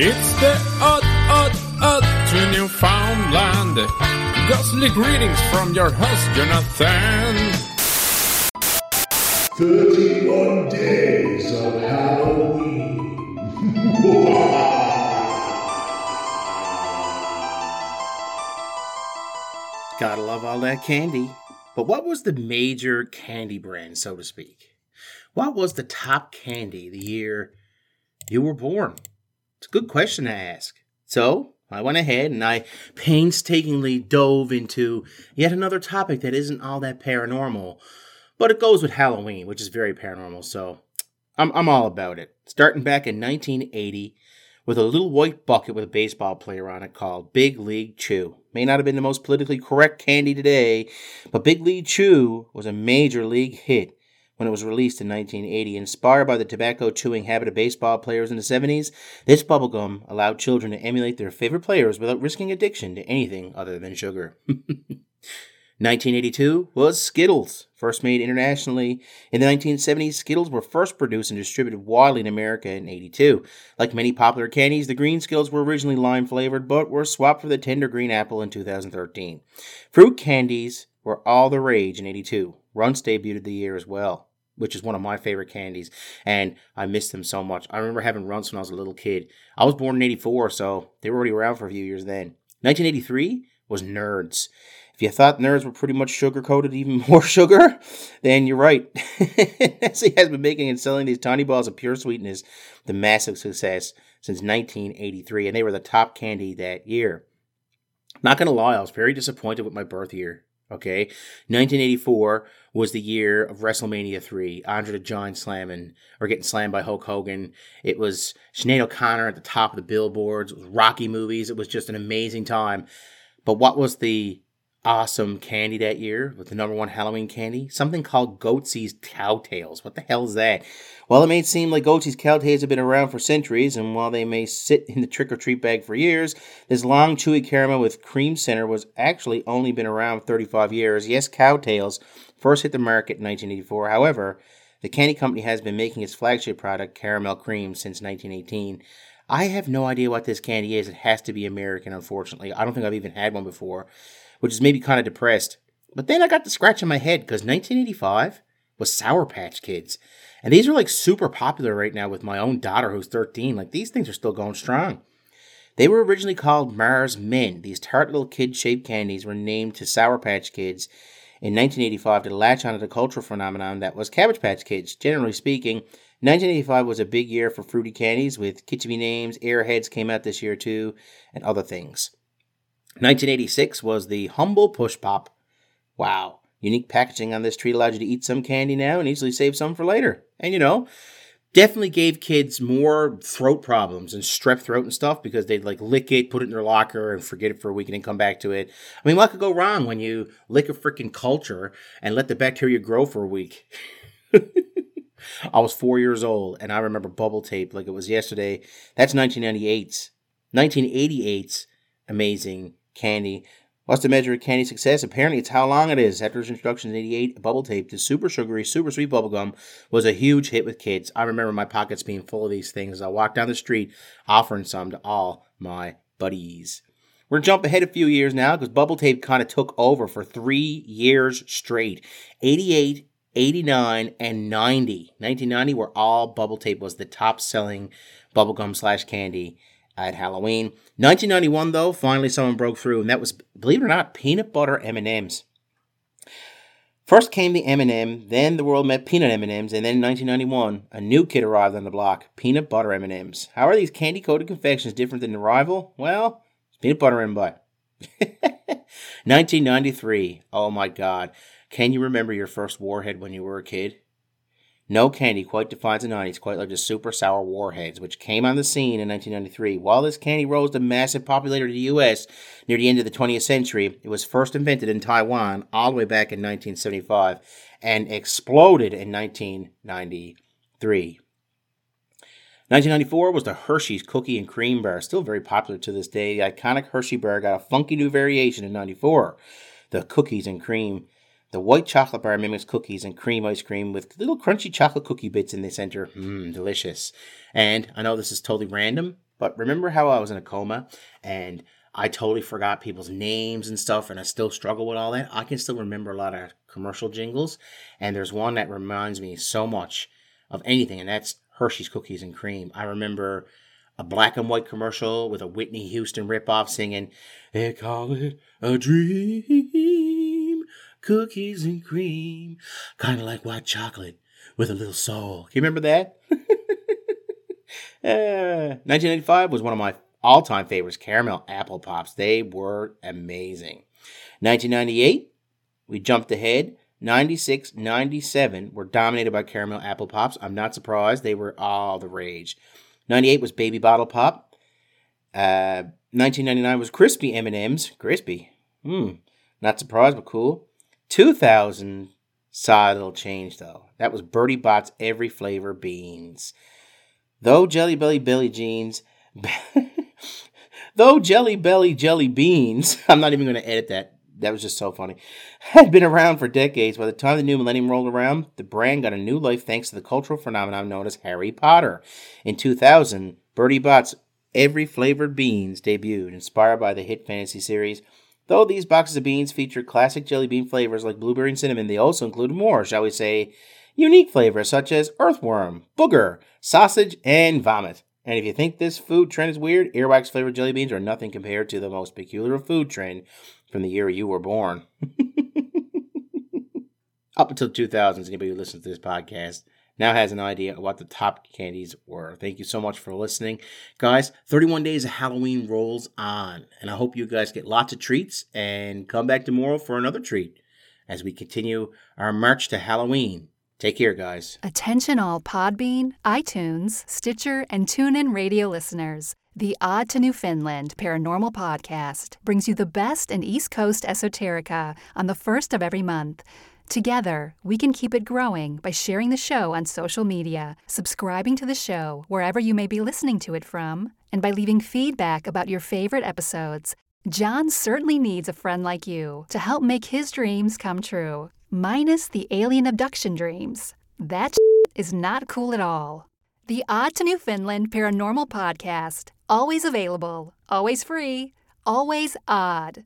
It's the odd, odd, odd to Newfoundland. Ghostly greetings from your host, Jonathan. 31 days of Halloween. Gotta love all that candy. But what was the major candy brand, so to speak? What was the top candy the year you were born? It's a good question to ask. So I went ahead and I painstakingly dove into yet another topic that isn't all that paranormal, but it goes with Halloween, which is very paranormal. So I'm, I'm all about it. Starting back in 1980 with a little white bucket with a baseball player on it called Big League Chew. May not have been the most politically correct candy today, but Big League Chew was a major league hit when it was released in 1980. Inspired by the tobacco chewing habit of baseball players in the 70s, this bubblegum allowed children to emulate their favorite players without risking addiction to anything other than sugar. 1982 was Skittles, first made internationally. In the 1970s, Skittles were first produced and distributed widely in America in 82. Like many popular candies, the green Skittles were originally lime flavored, but were swapped for the tender green apple in 2013. Fruit candies were all the rage in 82. Runts debuted the year as well which is one of my favorite candies, and I miss them so much. I remember having runts when I was a little kid. I was born in 84, so they were already around for a few years then. 1983 was Nerds. If you thought nerds were pretty much sugar coated, even more sugar, then you're right. Nestle has been making and selling these tiny balls of pure sweetness the massive success since 1983, and they were the top candy that year. Not gonna lie, I was very disappointed with my birth year. Okay, 1984 was the year of WrestleMania 3. Andre the Giant slamming or getting slammed by Hulk Hogan. It was Sinead O'Connor at the top of the billboards. It was Rocky movies. It was just an amazing time. But what was the awesome candy that year with the number one Halloween candy? Something called Goetze's Cowtails. What the hell is that? Well, it may seem like Goetze's Cowtails have been around for centuries, and while they may sit in the trick or treat bag for years, this long, chewy caramel with cream center was actually only been around 35 years. Yes, Cowtails first hit the market in 1984. However, the candy company has been making its flagship product, caramel cream, since 1918. I have no idea what this candy is. It has to be American, unfortunately. I don't think I've even had one before which is maybe kind of depressed. But then I got to scratch in my head because 1985 was Sour Patch Kids. And these are like super popular right now with my own daughter who's 13. Like these things are still going strong. They were originally called Mars Men. These tart little kid shaped candies were named to Sour Patch Kids in 1985 to latch onto the cultural phenomenon that was Cabbage Patch Kids. Generally speaking, 1985 was a big year for fruity candies with kitschy names. Airheads came out this year too, and other things. 1986 was the Humble Push Pop. Wow. Unique packaging on this treat allowed you to eat some candy now and easily save some for later. And you know, definitely gave kids more throat problems and strep throat and stuff because they'd like lick it, put it in their locker, and forget it for a week and then come back to it. I mean, what could go wrong when you lick a freaking culture and let the bacteria grow for a week? I was four years old and I remember bubble tape like it was yesterday. That's 1998's. 1988's amazing candy. What's the measure of candy success? Apparently, it's how long it is. After its introduction in 88, bubble tape, the super sugary, super sweet bubblegum was a huge hit with kids. I remember my pockets being full of these things. As I walked down the street offering some to all my buddies. We're going to jump ahead a few years now because bubble tape kind of took over for three years straight 88, 89, and 90. 1990, where all bubble tape was the top selling bubblegum slash candy at Halloween. 1991, though, finally someone broke through, and that was, believe it or not, peanut butter M&Ms. First came the M&M, then the world met peanut M&Ms, and then in 1991, a new kid arrived on the block, peanut butter M&Ms. How are these candy-coated confections different than the rival? Well, it's peanut butter and butter. 1993. Oh my God. Can you remember your first warhead when you were a kid? No candy quite defines the 90s quite like the super sour warheads, which came on the scene in 1993. While this candy rose to massive popularity in the US near the end of the 20th century, it was first invented in Taiwan all the way back in 1975 and exploded in 1993. 1994 was the Hershey's Cookie and Cream Bar, still very popular to this day. The iconic Hershey bar got a funky new variation in 94. The cookies and cream the white chocolate bar mimics cookies and cream ice cream with little crunchy chocolate cookie bits in the center. Mmm, delicious. And I know this is totally random, But remember how I was in a coma and I totally forgot people's names and stuff, and I still struggle with all that. I can still remember a lot of commercial jingles, and there's one that reminds me so much of anything, and that's Hershey's Cookies and Cream. I remember a black and white commercial with a Whitney Houston ripoff singing, They call it a dream, cookies and cream, kind of like white chocolate with a little soul. Can you remember that? uh, 1985 was one of my all time favorites, Caramel Apple Pops. They were amazing. 1998, we jumped ahead. 96, 97 were dominated by Caramel Apple Pops. I'm not surprised. They were all the rage. 98 was Baby Bottle Pop. Uh, 1999 was Crispy M&M's. Crispy. Hmm. Not surprised, but cool. 2000 saw a little change, though. That was Bertie Bott's Every Flavor Beans. Though Jelly Belly Belly Jeans... though Jelly Belly Jelly Beans... I'm not even going to edit that. That was just so funny. Had been around for decades. By the time the new millennium rolled around, the brand got a new life thanks to the cultural phenomenon known as Harry Potter. In 2000, Bertie Bott's Every Flavored Beans debuted, inspired by the hit fantasy series. Though these boxes of beans featured classic jelly bean flavors like blueberry and cinnamon, they also included more, shall we say, unique flavors such as earthworm, booger, sausage, and vomit. And if you think this food trend is weird, earwax flavored jelly beans are nothing compared to the most peculiar food trend from the year you were born. Up until 2000s, anybody who listens to this podcast now has an idea of what the top candies were. Thank you so much for listening. Guys, 31 days of Halloween rolls on, and I hope you guys get lots of treats and come back tomorrow for another treat as we continue our march to Halloween. Take care, guys. Attention, all Podbean, iTunes, Stitcher, and TuneIn radio listeners. The Odd to Newfoundland Paranormal Podcast brings you the best in East Coast esoterica on the first of every month. Together, we can keep it growing by sharing the show on social media, subscribing to the show wherever you may be listening to it from, and by leaving feedback about your favorite episodes. Jon certainly needs a friend like you to help make his dreams come true, minus the alien abduction dreams. That is not cool at all. The Odd to Newfoundland Paranormal Podcast, always available, always free, always odd.